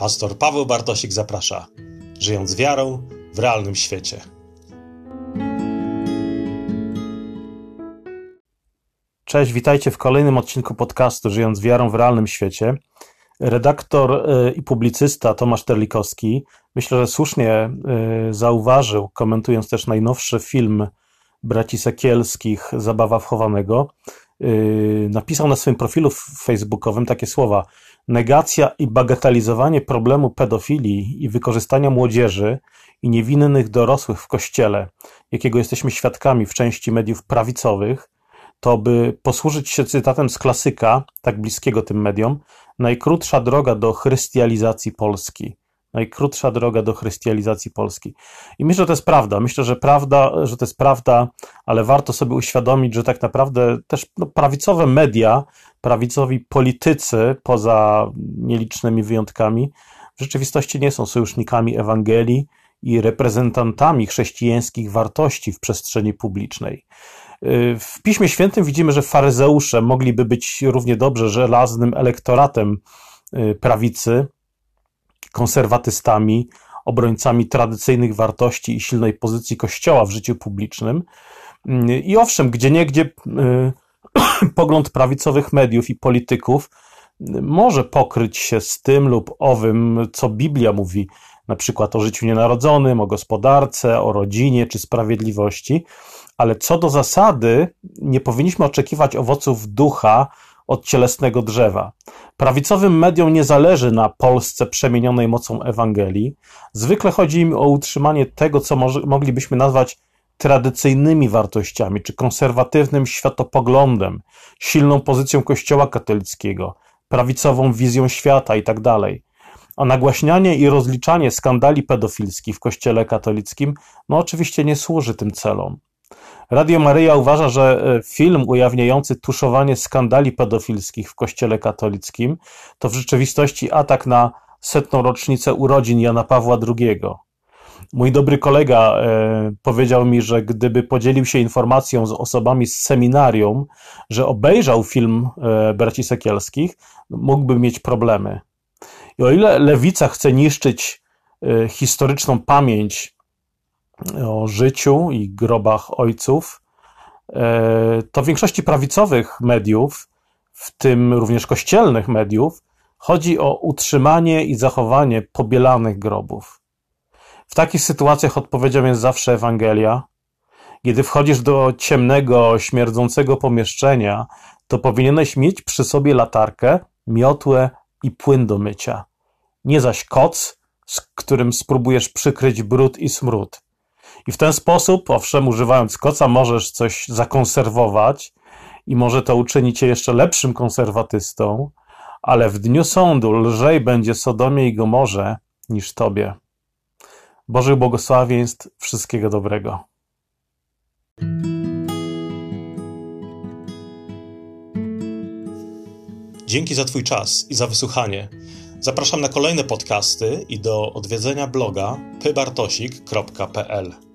Pastor Paweł Bartosik zaprasza, żyjąc wiarą w realnym świecie. Cześć, witajcie w kolejnym odcinku podcastu Żyjąc wiarą w realnym świecie. Redaktor y, i publicysta Tomasz Terlikowski, myślę, że słusznie y, zauważył, komentując też najnowszy film braci Sekielskich Zabawa wchowanego, y, napisał na swoim profilu facebookowym takie słowa: Negacja i bagatelizowanie problemu pedofilii i wykorzystania młodzieży i niewinnych dorosłych w kościele, jakiego jesteśmy świadkami w części mediów prawicowych, to by posłużyć się cytatem z klasyka, tak bliskiego tym mediom, najkrótsza droga do chrystializacji Polski najkrótsza droga do chrystializacji Polski. I myślę, że to jest prawda. Myślę, że prawda, że to jest prawda, ale warto sobie uświadomić, że tak naprawdę też no, prawicowe media, prawicowi politycy, poza nielicznymi wyjątkami, w rzeczywistości nie są sojusznikami Ewangelii i reprezentantami chrześcijańskich wartości w przestrzeni publicznej. W Piśmie Świętym widzimy, że faryzeusze mogliby być równie dobrze żelaznym elektoratem y, prawicy, konserwatystami, obrońcami tradycyjnych wartości i silnej pozycji Kościoła w życiu publicznym. I owszem, gdzie niegdzie pogląd prawicowych mediów i polityków może pokryć się z tym lub owym, co Biblia mówi, na przykład o życiu nienarodzonym, o gospodarce, o rodzinie czy sprawiedliwości, ale co do zasady nie powinniśmy oczekiwać owoców ducha od cielesnego drzewa. Prawicowym mediom nie zależy na Polsce przemienionej mocą Ewangelii. Zwykle chodzi im o utrzymanie tego, co moglibyśmy nazwać tradycyjnymi wartościami, czy konserwatywnym światopoglądem, silną pozycją Kościoła katolickiego, prawicową wizją świata itd. Tak a nagłaśnianie i rozliczanie skandali pedofilskich w Kościele katolickim, no oczywiście nie służy tym celom. Radio Maryja uważa, że e, film ujawniający tuszowanie skandali pedofilskich w Kościele katolickim to w rzeczywistości atak na setną rocznicę urodzin Jana Pawła II. Mój dobry kolega e, powiedział mi, że gdyby podzielił się informacją z osobami z seminarium, że obejrzał film e, braci Sekielskich, mógłby mieć problemy. I o ile lewica chce niszczyć e, historyczną pamięć o życiu i grobach ojców, e, to w większości prawicowych mediów, w tym również kościelnych mediów, chodzi o utrzymanie i zachowanie pobielanych grobów. W takich sytuacjach odpowiedzią jest zawsze Ewangelia. Kiedy wchodzisz do ciemnego, śmierdzącego pomieszczenia, to powinieneś mieć przy sobie latarkę, miotłę i płyn do mycia. Nie zaś koc, z którym spróbujesz przykryć brud i smród. I w ten sposób, owszem, używając koca, możesz coś zakonserwować i może to uczyni cię jeszcze lepszym konserwatystą, ale w dniu sądu lżej będzie Sodomie i Gomorze niż tobie. Bożych błogosławieństw, wszystkiego dobrego. Dzięki za Twój czas i za wysłuchanie. Zapraszam na kolejne podcasty i do odwiedzenia bloga pybartosik.pl.